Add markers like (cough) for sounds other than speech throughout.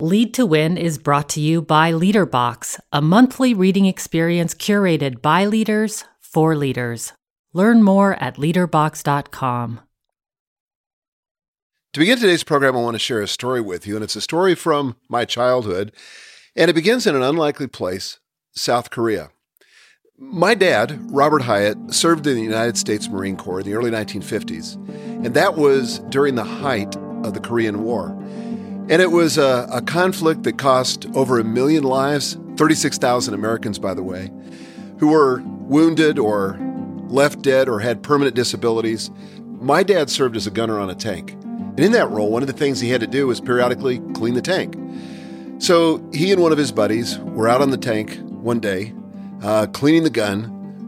Lead to Win is brought to you by LeaderBox, a monthly reading experience curated by leaders for leaders. Learn more at leaderbox.com. To begin today's program, I want to share a story with you, and it's a story from my childhood, and it begins in an unlikely place, South Korea. My dad, Robert Hyatt, served in the United States Marine Corps in the early 1950s, and that was during the height of the Korean War. And it was a, a conflict that cost over a million lives, 36,000 Americans, by the way, who were wounded or left dead or had permanent disabilities. My dad served as a gunner on a tank. And in that role, one of the things he had to do was periodically clean the tank. So he and one of his buddies were out on the tank one day, uh, cleaning the gun,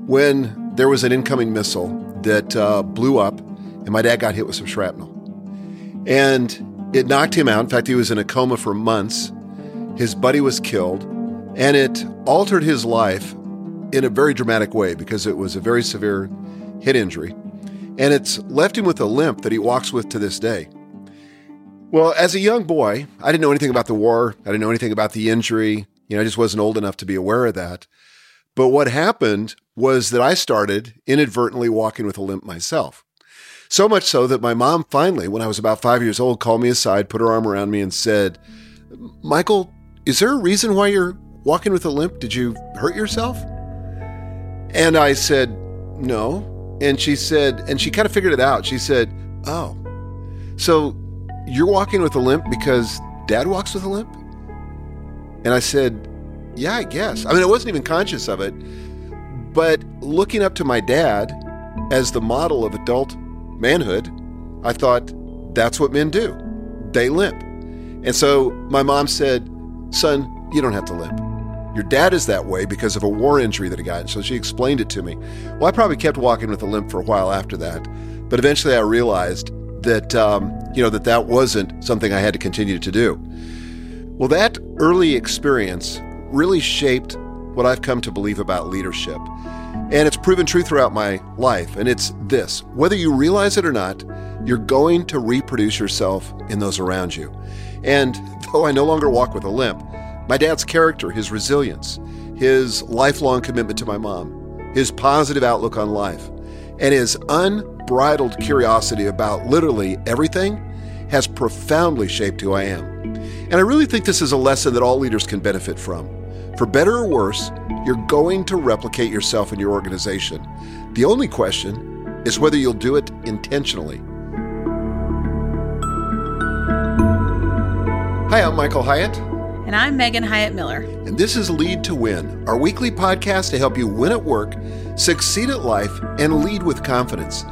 when there was an incoming missile that uh, blew up, and my dad got hit with some shrapnel. And it knocked him out. In fact, he was in a coma for months. His buddy was killed, and it altered his life in a very dramatic way because it was a very severe head injury. And it's left him with a limp that he walks with to this day. Well, as a young boy, I didn't know anything about the war. I didn't know anything about the injury. You know, I just wasn't old enough to be aware of that. But what happened was that I started inadvertently walking with a limp myself. So much so that my mom finally, when I was about five years old, called me aside, put her arm around me, and said, Michael, is there a reason why you're walking with a limp? Did you hurt yourself? And I said, No. And she said, and she kind of figured it out. She said, Oh, so you're walking with a limp because dad walks with a limp? And I said, Yeah, I guess. I mean, I wasn't even conscious of it. But looking up to my dad as the model of adult manhood, I thought that's what men do. They limp. And so my mom said, Son, you don't have to limp. Your dad is that way because of a war injury that he got. And so she explained it to me. Well, I probably kept walking with a limp for a while after that. But eventually I realized that, um, you know, that that wasn't something I had to continue to do. Well, that early experience really shaped what I've come to believe about leadership. And it's proven true throughout my life. And it's this whether you realize it or not, you're going to reproduce yourself in those around you. And though I no longer walk with a limp, my dad's character, his resilience, his lifelong commitment to my mom, his positive outlook on life, and his unbridled curiosity about literally everything has profoundly shaped who I am. And I really think this is a lesson that all leaders can benefit from. For better or worse, you're going to replicate yourself in your organization. The only question is whether you'll do it intentionally. Hi, I'm Michael Hyatt. And I'm Megan Hyatt Miller. And this is Lead to Win, our weekly podcast to help you win at work, succeed at life, and lead with confidence.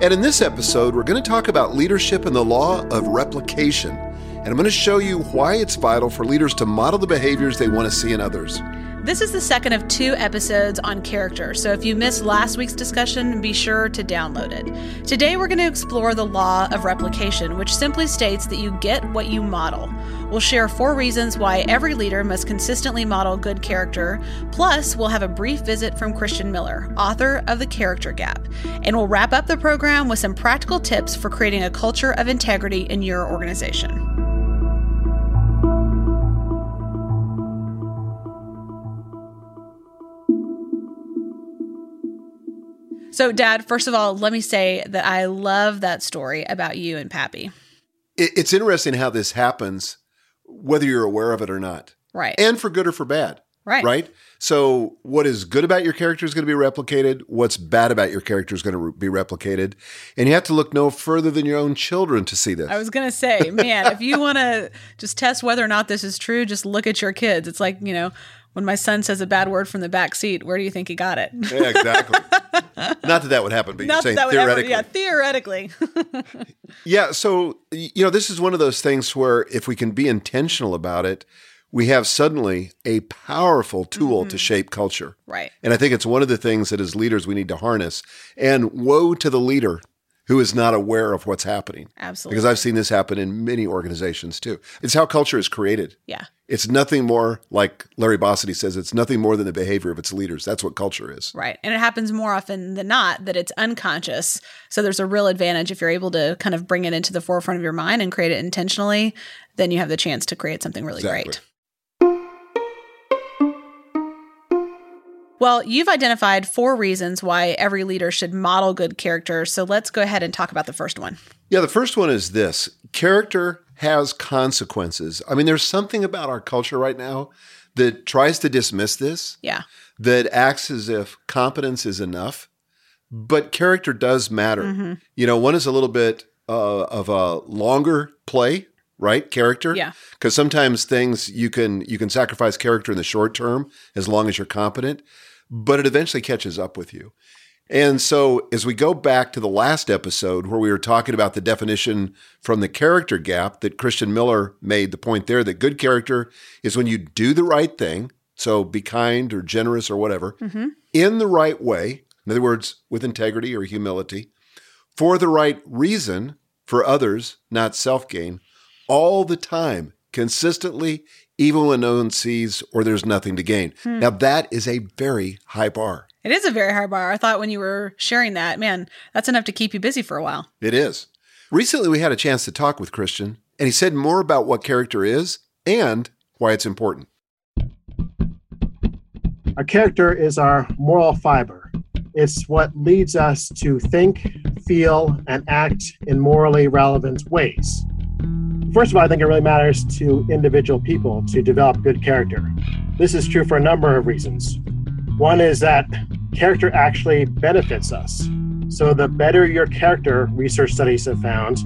And in this episode, we're going to talk about leadership and the law of replication. And I'm going to show you why it's vital for leaders to model the behaviors they want to see in others. This is the second of two episodes on character, so if you missed last week's discussion, be sure to download it. Today, we're going to explore the law of replication, which simply states that you get what you model. We'll share four reasons why every leader must consistently model good character, plus, we'll have a brief visit from Christian Miller, author of The Character Gap. And we'll wrap up the program with some practical tips for creating a culture of integrity in your organization. So, Dad, first of all, let me say that I love that story about you and Pappy. It's interesting how this happens, whether you're aware of it or not. Right. And for good or for bad. Right. Right. So, what is good about your character is going to be replicated. What's bad about your character is going to be replicated. And you have to look no further than your own children to see this. I was going to say, man, if you want to just test whether or not this is true, just look at your kids. It's like, you know, when my son says a bad word from the back seat, where do you think he got it? Yeah, exactly. (laughs) Not that that would happen, but Not you're saying that would ever- theoretically. yeah, theoretically. (laughs) Yeah, so you know, this is one of those things where if we can be intentional about it, we have suddenly a powerful tool to mm-hmm. shape culture. right. And I think it's one of the things that as leaders we need to harness. And woe to the leader who is not aware of what's happening. Absolutely. Because I've seen this happen in many organizations too. It's how culture is created. yeah. It's nothing more, like Larry Bossidy says, it's nothing more than the behavior of its leaders. That's what culture is. Right. And it happens more often than not that it's unconscious. So there's a real advantage if you're able to kind of bring it into the forefront of your mind and create it intentionally, then you have the chance to create something really Exactly. great. Well, you've identified four reasons why every leader should model good character. So let's go ahead and talk about the first one. Yeah, the first one is this character has consequences. I mean, there's something about our culture right now that tries to dismiss this, Yeah. that acts as if competence is enough, but character does matter. Mm-hmm. You know, one is a little bit uh, of a longer play, right? Character. Yeah. Because sometimes things you can you can sacrifice character in the short term as long as you're competent, but it eventually catches up with you. And so, as we go back to the last episode where we were talking about the definition from the character gap that Christian Miller made the point there that good character is when you do the right thing, so be kind or generous or whatever, mm-hmm. in the right way, in other words, with integrity or humility, for the right reason for others, not self gain, all the time, consistently, even when no one sees or there's nothing to gain. Hmm. Now, that is a very high bar. It is a very high bar. I thought when you were sharing that, man, that's enough to keep you busy for a while. It is. Recently, we had a chance to talk with Christian, and he said more about what character is and why it's important. Our character is our moral fiber. It's what leads us to think, feel, and act in morally relevant ways. First of all, I think it really matters to individual people to develop good character. This is true for a number of reasons. One is that character actually benefits us. So, the better your character, research studies have found,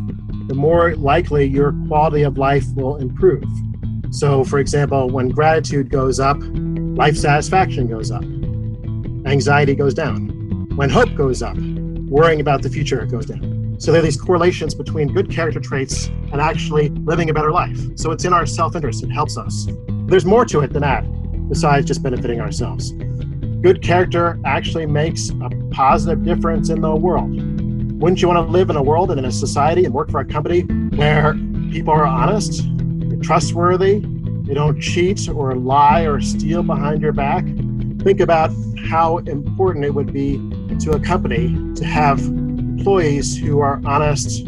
the more likely your quality of life will improve. So, for example, when gratitude goes up, life satisfaction goes up, anxiety goes down. When hope goes up, worrying about the future goes down. So there are these correlations between good character traits and actually living a better life. So it's in our self interest, it helps us. There's more to it than that, besides just benefiting ourselves. Good character actually makes a positive difference in the world. Wouldn't you want to live in a world and in a society and work for a company where people are honest, trustworthy, they don't cheat or lie or steal behind your back? Think about how important it would be to a company to have employees who are honest,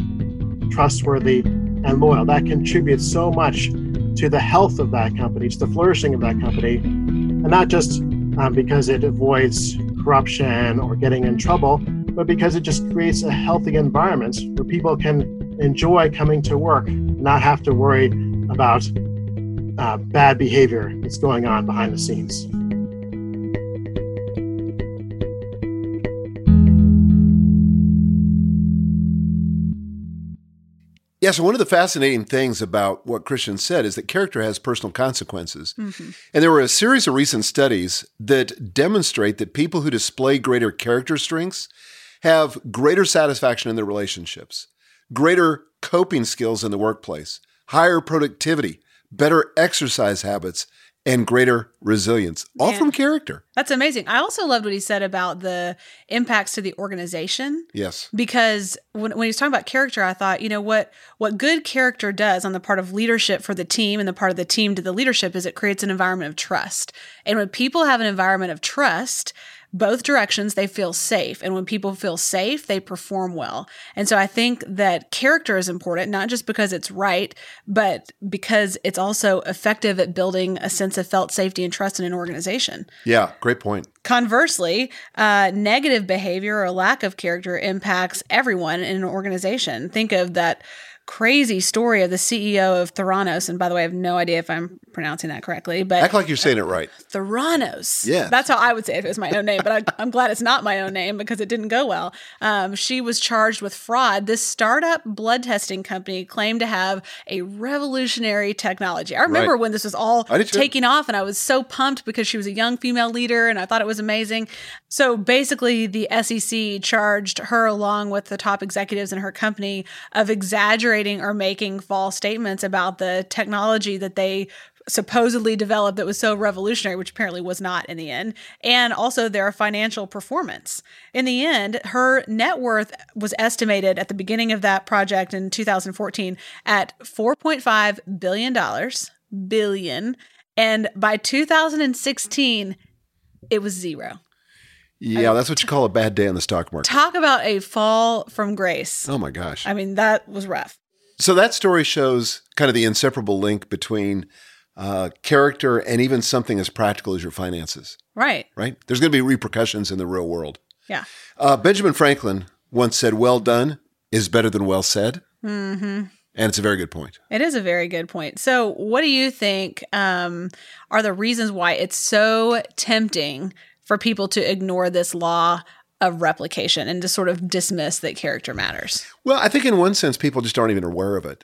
trustworthy, and loyal. That contributes so much to the health of that company, to the flourishing of that company, and not just um, because it avoids corruption or getting in trouble, but because it just creates a healthy environment where people can enjoy coming to work, not have to worry about uh, bad behavior that's going on behind the scenes. Yeah, so one of the fascinating things about what Christian said is that character has personal consequences. Mm-hmm. And there were a series of recent studies that demonstrate that people who display greater character strengths have greater satisfaction in their relationships, greater coping skills in the workplace, higher productivity, better exercise habits, and greater resilience, all Man. from character. That's amazing. I also loved what he said about the impacts to the organization. Yes. because when, when he was talking about character i thought you know what what good character does on the part of leadership for the team and the part of the team to the leadership is it creates an environment of trust and when people have an environment of trust both directions they feel safe and when people feel safe they perform well and so i think that character is important not just because it's right but because it's also effective at building a sense of felt safety and trust in an organization Yeah, great point. Conversely, uh, negative behavior or lack of character impacts everyone in an organization. Think of that crazy story of the CEO of Theranos. And by the way, I have no idea if I'm pronouncing that correctly, but Act like you're saying it right. Theranos. Yeah, That's how I would say it if it was my own name, but I, I'm glad it's not my own name because it didn't go well. Um, she was charged with fraud. This startup blood testing company claimed to have a revolutionary technology. I remember Right. when this was all I did too. taking off, and I was so pumped because she was a young female leader and I thought it was amazing. So basically, the SEC charged her along with the top executives in her company of exaggerating or making false statements about the technology that they supposedly developed that was so revolutionary, which apparently was not in the end, and also their financial performance. In the end, her net worth was estimated at the beginning of that project in 2014 at 4.5 billion dollars, billion, and by 2016 it was zero. Yeah, that's what you call a bad day on the stock market. Talk about a fall from grace. Oh my gosh. I mean, that was rough. So that story shows kind of the inseparable link between uh, character and even something as practical as your finances, Right. right? There's going to be repercussions in the real world. Yeah. Uh, Benjamin Franklin once said, Well done is better than well said. Mm-hmm. And it's a very good point. It is a very good point. So, what do you think um, are the reasons why it's so tempting for people to ignore this law of replication and to sort of dismiss that character matters? Well, I think in one sense, people just aren't even aware of it.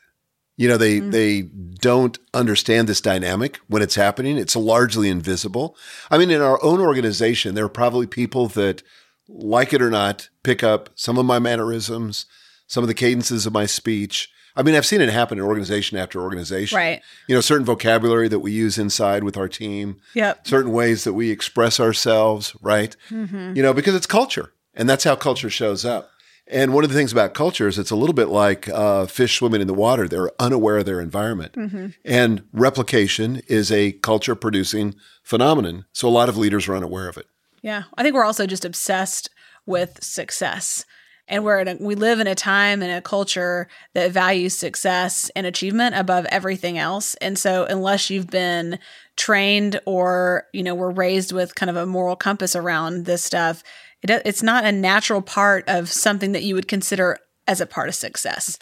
You know, they they don't understand this dynamic when it's happening. It's largely invisible. I mean, in our own organization, there are probably people that, like it or not, pick up some of my mannerisms, some of the cadences of my speech. I mean, I've seen it happen in organization after organization. Right. You know, certain vocabulary that we use inside with our team, Yep. certain ways that we express ourselves, right? Mm-hmm. You know, because it's culture, and that's how culture shows up. And one of the things about culture is it's a little bit like uh, fish swimming in the water. They're unaware of their environment. Mm-hmm. And replication is a culture producing phenomenon. So a lot of leaders are unaware of it. Yeah. I think we're also just obsessed with success. And we're in a, we live in a time and a culture that values success and achievement above everything else. And so unless you've been trained or, you know, were raised with kind of a moral compass around this stuff, it, it's not a natural part of something that you would consider as a part of success.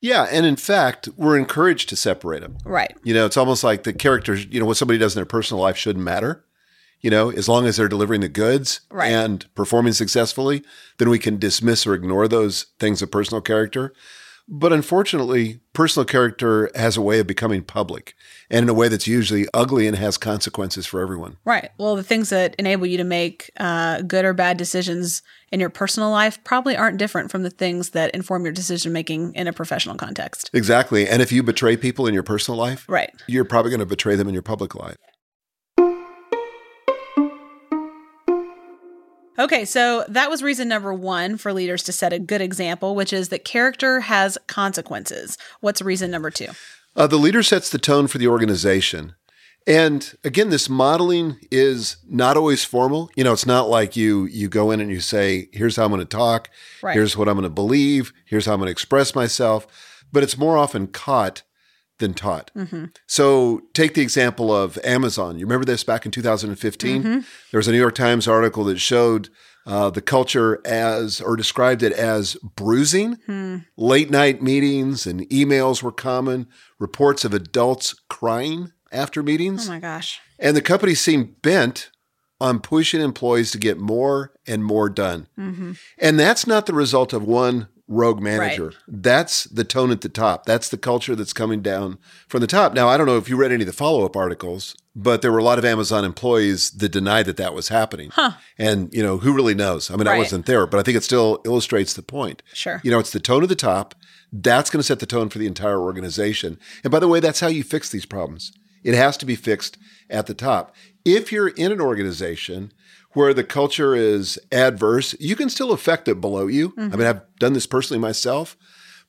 Yeah. And in fact, we're encouraged to separate them. Right. You know, it's almost like the characters, you know, what somebody does in their personal life shouldn't matter. You know, as long as they're delivering the goods Right. and performing successfully, then we can dismiss or ignore those things of personal character. But unfortunately, personal character has a way of becoming public and in a way that's usually ugly and has consequences for everyone. Right. Well, the things that enable you to make uh, good or bad decisions in your personal life probably aren't different from the things that inform your decision making in a professional context. Exactly. And if you betray people in your personal life, Right. you're probably going to betray them in your public life. Okay, so that was reason number one for leaders to set a good example, which is that character has consequences. What's reason number two? Uh, the leader sets the tone for the organization. And again, this modeling is not always formal. You know, it's not like you you go in and you say, "Here's how I'm going to talk. Right. Here's what I'm going to believe. Here's how I'm going to express myself." But it's more often caught than taught. Mm-hmm. So take the example of Amazon. You remember this back in 2015? Mm-hmm. There was a New York Times article that showed uh, the culture as, or described it as bruising. Hmm. Late night meetings and emails were common. Reports of adults crying after meetings. Oh my gosh. And the company seemed bent on pushing employees to get more and more done. Mm-hmm. And that's not the result of one rogue manager. That's the tone at the top. That's the culture that's coming down from the top. Now, I don't know if you read any of the follow up articles, but there were a lot of Amazon employees that denied that that was happening. Huh. And, you know, who really knows? I mean, I wasn't there, but I think it still illustrates the point. Sure. You know, it's the tone of the top. That's going to set the tone for the entire organization. And by the way, that's how you fix these problems. It has to be fixed at the top. If you're in an organization where the culture is adverse, you can still affect it below you. I mm-hmm. mean, I've done this personally myself,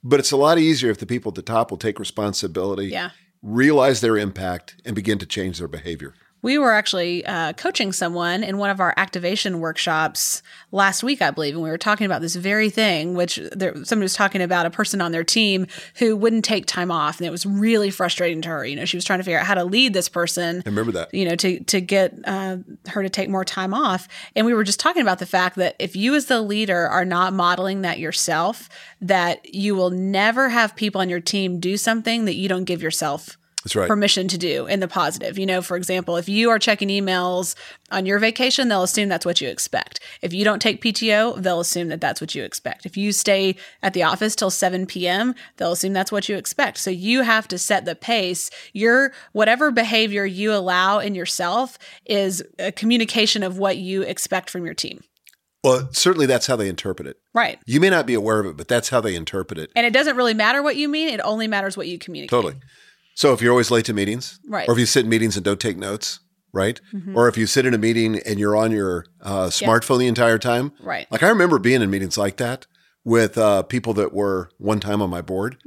but it's a lot easier if the people at the top will take responsibility, Yeah. realize their impact, and begin to change their behavior. We were actually uh, coaching someone in one of our activation workshops last week, I believe, and we were talking about this very thing. Which there, somebody was talking about a person on their team who wouldn't take time off, and it was really frustrating to her. You know, she was trying to figure out how to lead this person I remember that. you know, to to get uh, her to take more time off. And we were just talking about the fact that if you as the leader are not modeling that yourself, that you will never have people on your team do something that you don't give yourself That's right. permission to do in the positive. You know, for example, if you are checking emails on your vacation, they'll assume that's what you expect. If you don't take PTO, they'll assume that that's what you expect. If you stay at the office till 7 p.m., they'll assume that's what you expect. So you have to set the pace. Your whatever behavior you allow in yourself is a communication of what you expect from your team. Well, certainly that's how they interpret it. Right. You may not be aware of it, but that's how they interpret it. And it doesn't really matter what you mean, it only matters what you communicate. Totally. So if you're always late to meetings, Right. or if you sit in meetings and don't take notes, right? Or if you sit in a meeting and you're on your uh, smartphone the entire time. Right. Like I remember being in meetings like that with uh, people that were one time on my board,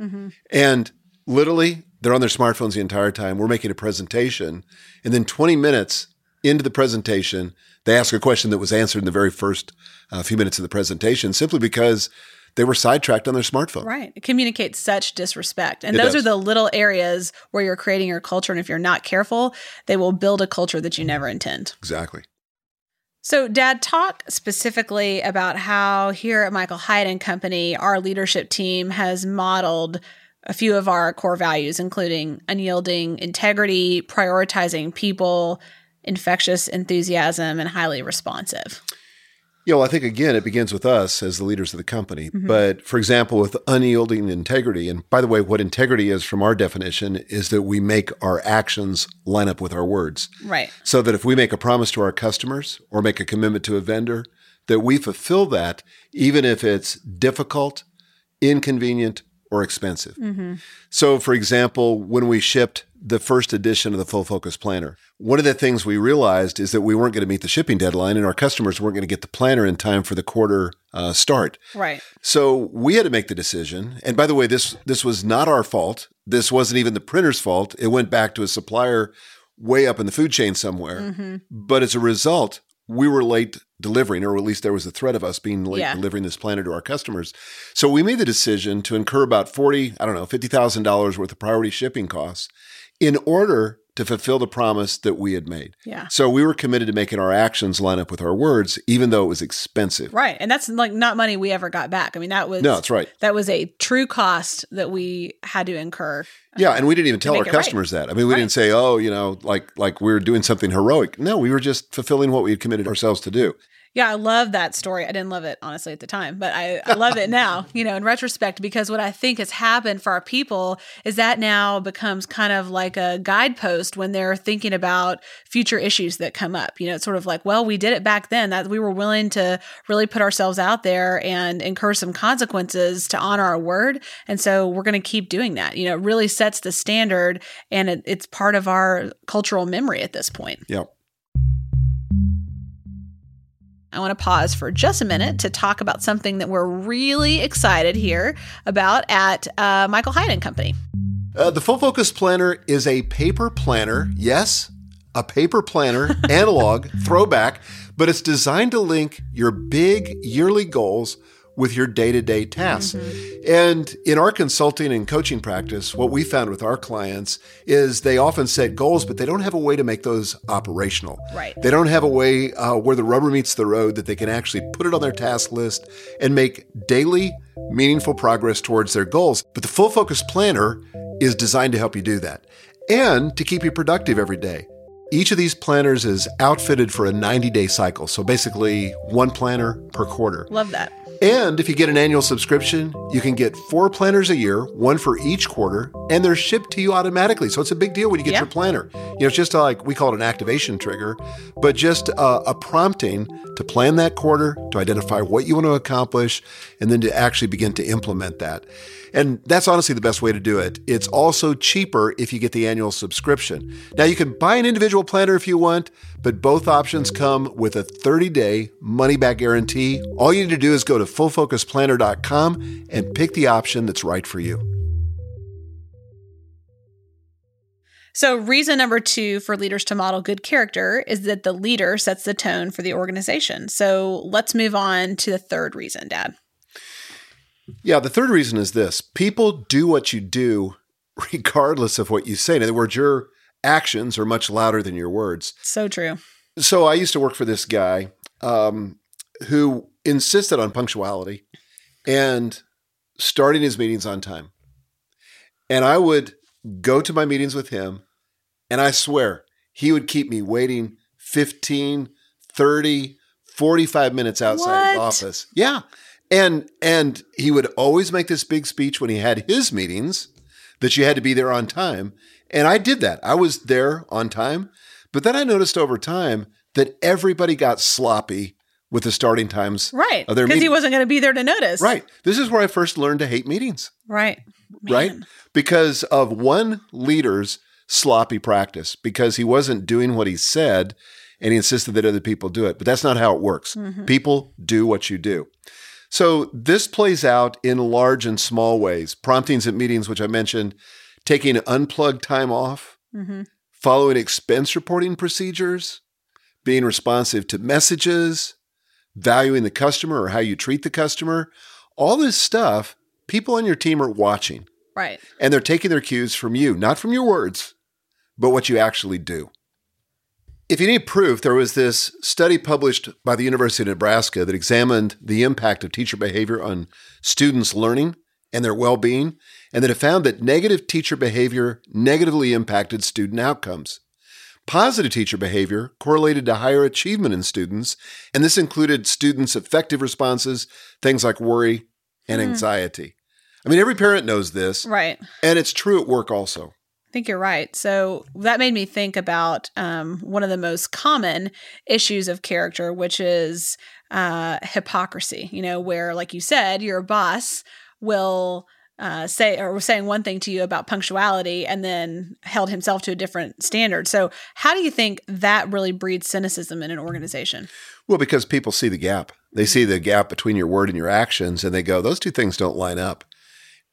and literally they're on their smartphones the entire time. We're making a presentation, and then 20 minutes into the presentation, they ask a question that was answered in the very first uh, few minutes of the presentation, simply because they were sidetracked on their smartphone. Right. It communicates such disrespect. And It those does. are the little areas where you're creating your culture. And if you're not careful, they will build a culture that you never intend. Exactly. So, Dad, talk specifically about how here at Michael Hyatt and Company, our leadership team has modeled a few of our core values, including unyielding integrity, prioritizing people, infectious enthusiasm, and highly responsive. Yeah, well, I think again, it begins with us as the leaders of the company. Mm-hmm. But for example, with unyielding integrity, and by the way, what integrity is from our definition is that we make our actions line up with our words. Right. So that if we make a promise to our customers or make a commitment to a vendor, that we fulfill that, even if it's difficult, inconvenient, or expensive. So, for example, when we shipped the first edition of the Full Focus Planner, one of the things we realized is that we weren't going to meet the shipping deadline and our customers weren't going to get the planner in time for the quarter uh, start. Right. So we had to make the decision. And by the way, this this was not our fault. This wasn't even the printer's fault. It went back to a supplier way up in the food chain somewhere. Mm-hmm. But as a result, we were late delivering, or at least there was a threat of us being late Yeah. delivering this planner to our customers. So we made the decision to incur about forty, I don't know, fifty thousand dollars worth of priority shipping costs in order to fulfill the promise that we had made. Yeah. So we were committed to making our actions line up with our words, even though it was expensive. Right. And that's like not money we ever got back. I mean, that was No, that's right. that was a true cost that we had to incur. Yeah, and we didn't even tell our it right. customers that. I mean, we Right. didn't say, "Oh, you know, like like we're doing something heroic." No, we were just fulfilling what we had committed ourselves to do. Yeah, I love that story. I didn't love it honestly at the time, but I, I love it now, (laughs) you know, in retrospect, because what I think has happened for our people is that now becomes kind of like a guidepost when they're thinking about future issues that come up. You know, it's sort of like, well, we did it back then, that we were willing to really put ourselves out there and incur some consequences to honor our word. And so we're going to keep doing that. You know, it really sets the standard and it, it's part of our cultural memory at this point. Yeah. I want to pause for just a minute to talk about something that we're really excited here about at uh, Michael and Company. Uh, the Full Focus Planner is a paper planner. Yes, a paper planner, (laughs) analog, throwback, but it's designed to link your big yearly goals with your day to day tasks. And in our consulting and coaching practice, what we found with our clients is they often set goals, but they don't have a way to make those operational. Right. They don't have a way uh, where the rubber meets the road that they can actually put it on their task list and make daily, meaningful progress towards their goals. But the Full Focus Planner is designed to help you do that and to keep you productive every day. Each of these planners is outfitted for a 90 day cycle. So basically, one planner per quarter. Love that. And if you get an annual subscription, you can get four planners a year, one for each quarter, and they're shipped to you automatically. So it's a big deal when you get Yeah. your planner. You know, it's just like we call it an activation trigger, but just uh, a prompting to plan that quarter, to identify what you want to accomplish, and then to actually begin to implement that. And that's honestly the best way to do it. It's also cheaper if you get the annual subscription. Now, you can buy an individual planner if you want, but both options come with a 30 day money back guarantee. All you need to do is go to fullfocusplanner.com and pick the option that's right for you. So, reason number two for leaders to model good character is that the leader sets the tone for the organization. So, let's move on to the third reason, Dad. Yeah, the third reason is this people do what you do regardless of what you say. In other words, your actions are much louder than your words. So true. So I used to work for this guy um, who insisted on punctuality and starting his meetings on time. And I would go to my meetings with him, and I swear he would keep me waiting 15, 30, 45 minutes outside his office. Yeah. And and he would always make this big speech when he had his meetings that you had to be there on time. And I did that. I was there on time. But then I noticed over time that everybody got sloppy with the starting times Right. of their Because he wasn't going to be there to notice. Right. This is where I first learned to hate meetings. Right. Right? Because of one leader's sloppy practice, because he wasn't doing what he said and he insisted that other people do it. But that's not how it works. People do what you do. So this plays out in large and small ways. Promptings at meetings, which I mentioned, taking unplugged time off, Mhm. following expense reporting procedures, being responsive to messages, valuing the customer or how you treat the customer. All this stuff, people on your team are watching Right. and they're taking their cues from you, not from your words, but what you actually do. If you need proof, there was this study published by the University of Nebraska that examined the impact of teacher behavior on students' learning and their well being, and that it found that negative teacher behavior negatively impacted student outcomes. Positive teacher behavior correlated to higher achievement in students, and this included students' effective responses, things like worry and anxiety. I mean, every parent knows this, Right. and it's true at work also. I think you're right. So that made me think about um, one of the most common issues of character, which is uh, hypocrisy. You know, where, like you said, your boss will uh, say or was saying one thing to you about punctuality and then held himself to a different standard. So, how do you think that really breeds cynicism in an organization? Well, because people see the gap. They see the gap between your word and your actions, and they go, those two things don't line up.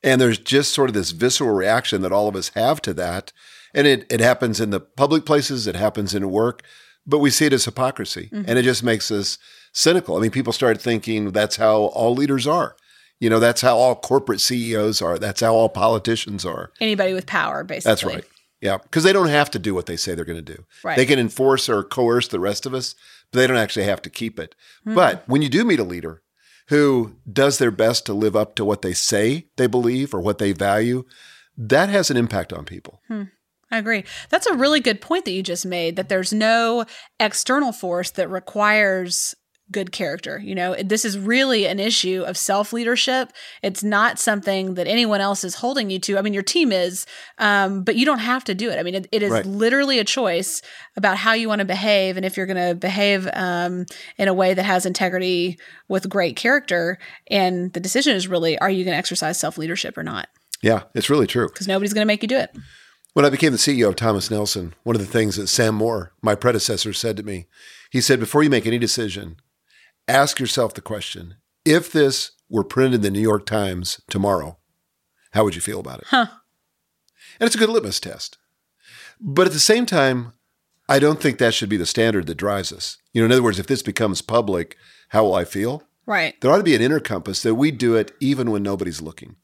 And there's just sort of this visceral reaction that all of us have to that. And it, it happens in the public places, it happens in work, but we see it as hypocrisy. Mm-hmm. And it just makes us cynical. I mean, people start thinking that's how all leaders are. You know, that's how all corporate CEOs are. That's how all politicians are. Anybody with power, basically. That's right. Yeah. Because they don't have to do what they say they're going to do. Right. They can enforce or coerce the rest of us, they don't actually have to keep it. Hmm. But when you do meet a leader who does their best to live up to what they say they believe or what they value, that has an impact on people. Hmm. I agree. That's a really good point that you just made that there's no external force that requires good character. You know, this is really an issue of self leadership. It's not something that anyone else is holding you to. I mean, your team is, um, but you don't have to do it. I mean, it, it is Right. literally a choice about how you want to behave and if you're going to behave um, in a way that has integrity with great character. And the decision is really, are you going to exercise self leadership or not? Yeah, it's really true. Because nobody's going to make you do it. When I became the CEO of Thomas Nelson, one of the things that Sam Moore, my predecessor, said to me, he said, before you make any decision, ask yourself the question if this were printed in the New York Times tomorrow, how would you feel about it? Huh. And it's a good litmus test. But at the same time, I don't think that should be the standard that drives us. You know, in other words, if this becomes public, how will I feel? Right. There ought to be an inner compass that we do it even when nobody's looking.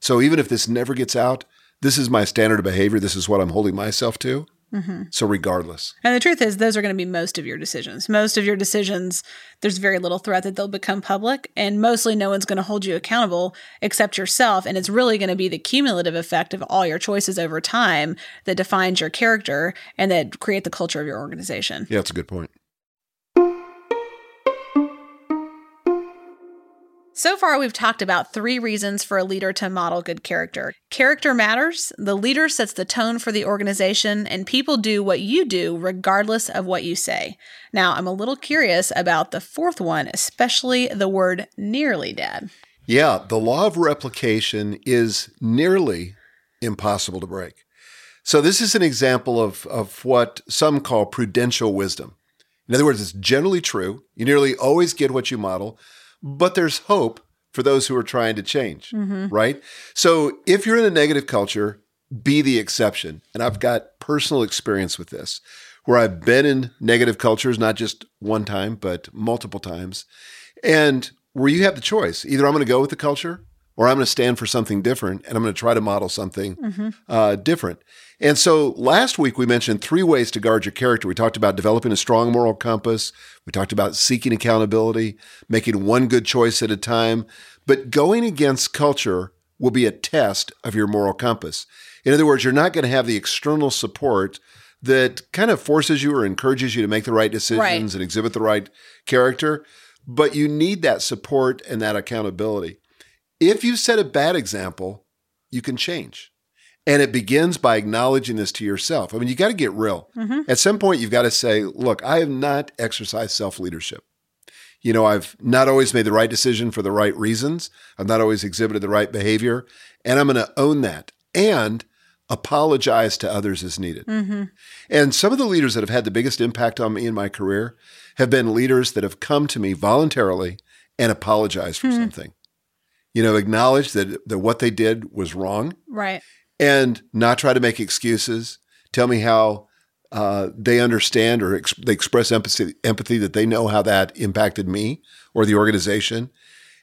So even if this never gets out, this is my standard of behavior. This is what I'm holding myself to. Mm-hmm. So regardless, And the truth is, those are going to be most of your decisions. Most of your decisions, there's very little threat that they'll become public, and mostly no one's going to hold you accountable except yourself. And it's really going to be the cumulative effect of all your choices over time that defines your character and that create the culture of your organization. yeah, that's a good point. So far, we've talked about three reasons for a leader to model good character. Character matters, the leader sets the tone for the organization, and people do what you do regardless of what you say. Now, I'm a little curious about the fourth one, especially the word nearly, Dad. Yeah, the law of replication is nearly impossible to break. So this is an example of, of what some call prudential wisdom. In other words, it's generally true. You nearly always get what you model, but there's hope for those who are trying to change, mm-hmm. right? So if you're in a negative culture, be the exception. And I've got personal experience with this, where I've been in negative cultures, not just one time, but multiple times. And where you have the choice either I'm going to go with the culture or I'm going to stand for something different and I'm going to try to model something uh, different. And so last week we mentioned three ways to guard your character. We talked about developing a strong moral compass. We talked about seeking accountability, making one good choice at a time. But going against culture will be a test of your moral compass. In other words, you're not going to have the external support that kind of forces you or encourages you to make the right decisions and exhibit the right character, but you need that support and that accountability. If you set a bad example, you can change. And it begins by acknowledging this to yourself. I mean, you got to get real. At some point, you've got to say, look, I have not exercised self leadership. You know, I've not always made the right decision for the right reasons. I've not always exhibited the right behavior. And I'm going to own that and apologize to others as needed. Mm-hmm. And some of the leaders that have had the biggest impact on me in my career have been leaders that have come to me voluntarily and apologized for something. You know, acknowledge that, that what they did was wrong Right. and not try to make excuses. Tell me how uh, they understand or ex- they express empathy, empathy that they know how that impacted me or the organization,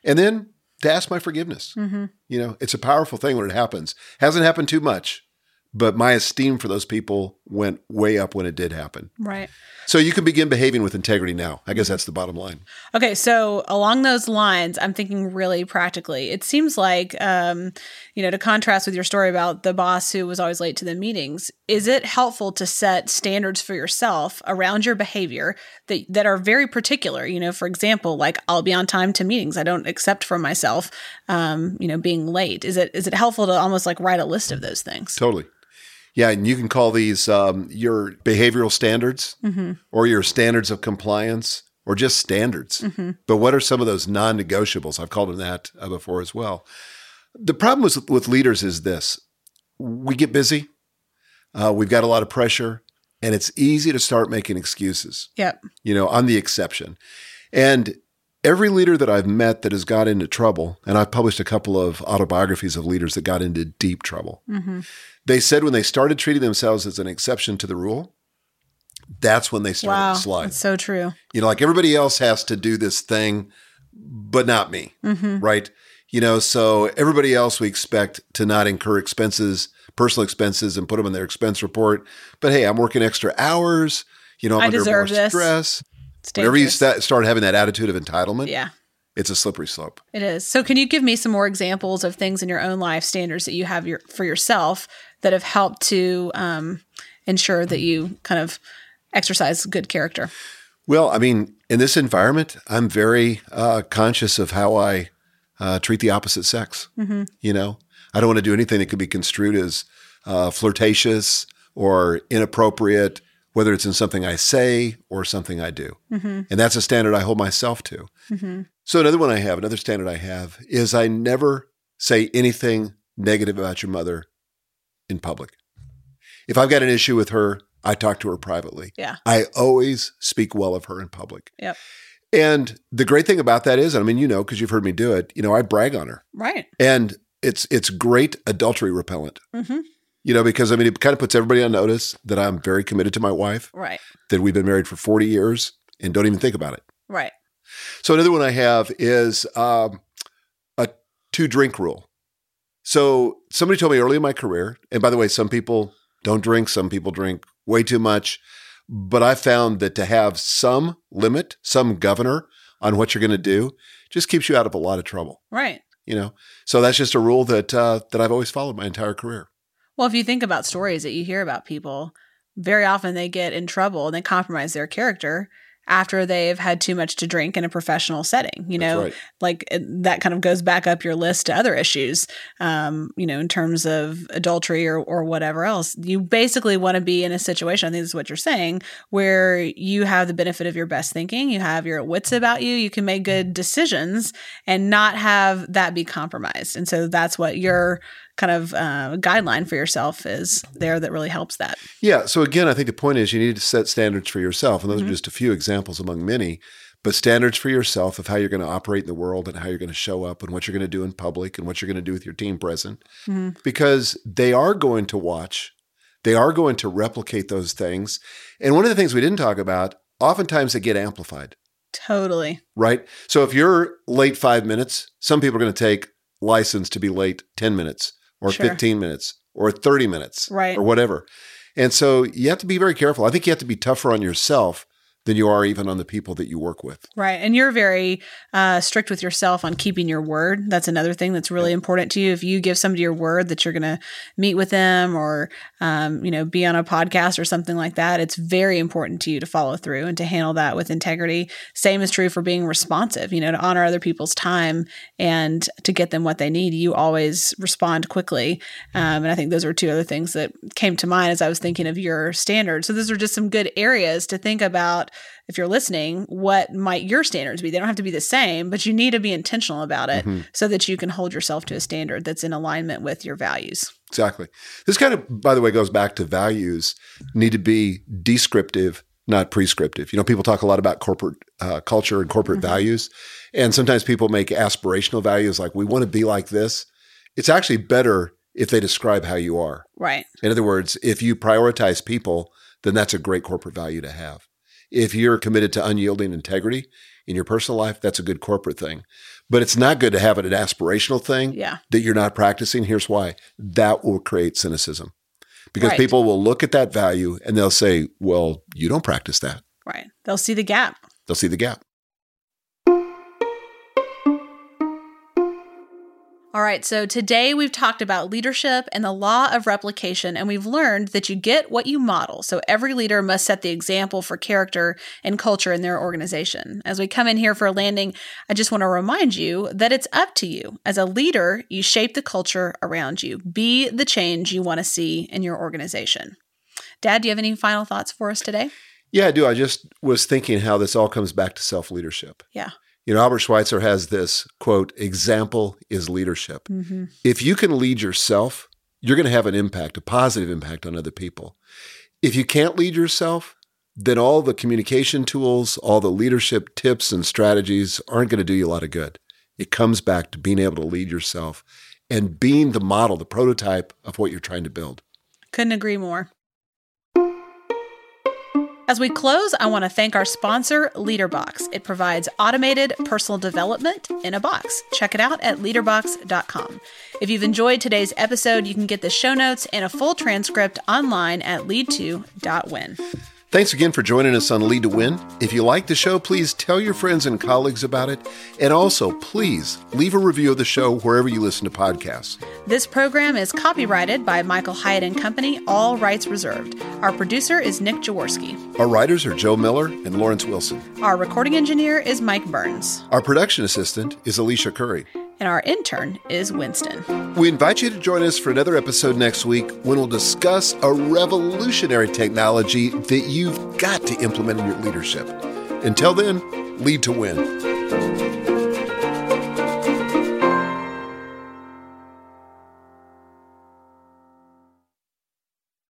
and then to ask my forgiveness. Mm-hmm. You know, it's a powerful thing when it happens. Hasn't happened too much, but my esteem for those people went way up when it did happen. Right. So you can begin behaving with integrity now. I guess that's the bottom line. Okay, so along those lines, I'm thinking really practically. It seems like, um, you know, to contrast with your story about the boss who was always late to the meetings, is it helpful to set standards for yourself around your behavior that that are very particular? You know, for example, like I'll be on time to meetings. I don't accept for myself, um, you know, being late. Is it is it helpful to almost like write a list of those things? Totally. Yeah, and you can call these um, your behavioral standards or your standards of compliance or just standards. But what are some of those non negotiables? I've called them that uh, before as well. The problem with, with leaders is this we get busy, uh, we've got a lot of pressure, and it's easy to start making excuses. Yep. You know, I'm the exception. And every leader that I've met that has got into trouble, and I've published a couple of autobiographies of leaders that got into deep trouble. They said when they started treating themselves as an exception to the rule, that's when they started Wow, to slide. that's so true. You know, like everybody else has to do this thing, but not me, Mm-hmm. right? You know, so everybody else we expect to not incur expenses, personal expenses, and put them in their expense report. But hey, I'm working extra hours. You know, I'm I under deserve more this. stress. Whenever you sta- start having that attitude of entitlement, yeah. it's a slippery slope. It is. So can you give me some more examples of things in your own life standards that you have your, for yourself that have helped to um, ensure that you kind of exercise good character? Well, I mean, in this environment, I'm very uh, conscious of how I uh, treat the opposite sex. You know, I don't want to do anything that could be construed as uh, flirtatious or inappropriate, whether it's in something I say or something I do. And that's a standard I hold myself to. So, another one I have, another standard I have is I never say anything negative about your mother in public. If I've got an issue with her, I talk to her privately. Yeah. I always speak well of her in public. Yep. And the great thing about that is, I mean, you know, because you've heard me do it, you know, I brag on her. Right. And it's it's great adultery repellent. Mm-hmm. You know, because I mean, it kind of puts everybody on notice that I'm very committed to my wife, Right. that we've been married for 40 years and don't even think about it. Right. So another one I have is um, a two drink rule. So somebody told me early in my career, and by the way, some people don't drink, some people drink way too much, but I found that to have some limit, some governor on what you're going to do, just keeps you out of a lot of trouble. Right. You know, so that's just a rule that uh, that I've always followed my entire career. Well, if you think about stories that you hear about people, very often they get in trouble and they compromise their character after they've had too much to drink in a professional setting. You know, right. like that kind of goes back up your list to other issues, um, you know, in terms of adultery or, or whatever else. You basically want to be in a situation, I think this is what you're saying, where you have the benefit of your best thinking, you have your wits about you, you can make good decisions and not have that be compromised. And so that's what your kind of uh, guideline for yourself is there that really helps that. Yeah. So again, I think the point is you need to set standards for yourself. And those Mhm. are just a few examples among many, but standards for yourself of how you're going to operate in the world and how you're going to show up and what you're going to do in public and what you're going to do with your team present. Mhm. Because they are going to watch, they are going to replicate those things. And one of the things we didn't talk about, oftentimes they get amplified, Totally. right? So if you're late five minutes, some people are going to take license to be late 10 minutes or Sure. 15 minutes or 30 minutes Right. or whatever. And so you have to be very careful. I think you have to be tougher on yourself than you are even on the people that you work with. Right. And you're very uh, strict with yourself on keeping your word. That's another thing that's really important to you. If you give somebody your word that you're going to meet with them or, um, you know, be on a podcast or something like that, it's very important to you to follow through and to handle that with integrity. Same is true for being responsive, you know, to honor other people's time and to get them what they need. You always respond quickly. Um, and I think those are two other things that came to mind as I was thinking of your standards. So those are just some good areas to think about if you're listening, what might your standards be? They don't have to be the same, but you need to be intentional about it Mm-hmm. so that you can hold yourself to a standard that's in alignment with your values. Exactly. This kind of, by the way, goes back to values need to be descriptive, not prescriptive. You know, people talk a lot about corporate uh, culture and corporate values, and sometimes people make aspirational values like we want to be like this. It's actually better if they describe how you are. Right. In other words, if you prioritize people, then that's a great corporate value to have. If you're committed to unyielding integrity in your personal life, that's a good corporate thing. But it's not good to have it an aspirational thing Yeah. that you're not practicing. Here's why that will create cynicism because Right. people will look at that value and they'll say, Well, you don't practice that. Right. They'll see the gap. They'll see the gap. All right, so today we've talked about leadership and the law of replication, and we've learned that you get what you model. So every leader must set the example for character and culture in their organization. As we come in here for a landing, I just want to remind you that it's up to you. As a leader, you shape the culture around you. Be the change you want to see in your organization. Dad, do you have any final thoughts for us today? Yeah, I do. I just was thinking how this all comes back to self leadership. Yeah. You know, Albert Schweitzer has this quote example is leadership. Mm-hmm. If you can lead yourself, you're going to have an impact, a positive impact on other people. If you can't lead yourself, then all the communication tools, all the leadership tips and strategies aren't going to do you a lot of good. It comes back to being able to lead yourself and being the model, the prototype of what you're trying to build. Couldn't agree more. As we close, I want to thank our sponsor, LeaderBox. It provides automated personal development in a box. Check it out at leaderbox.com. If you've enjoyed today's episode, you can get the show notes and a full transcript online at leadto.win. Thanks again for joining us on Lead to Win. If you like the show, please tell your friends and colleagues about it. And also, please leave a review of the show wherever you listen to podcasts. This program is copyrighted by Michael Hyatt and Company, all rights reserved. Our producer is Nick Jaworski. Our writers are Joe Miller and Lawrence Wilson. Our recording engineer is Mike Burns. Our production assistant is Alicia Curry. And our intern is Winston. We invite you to join us for another episode next week when we'll discuss a revolutionary technology that you've got to implement in your leadership. Until then, lead to win.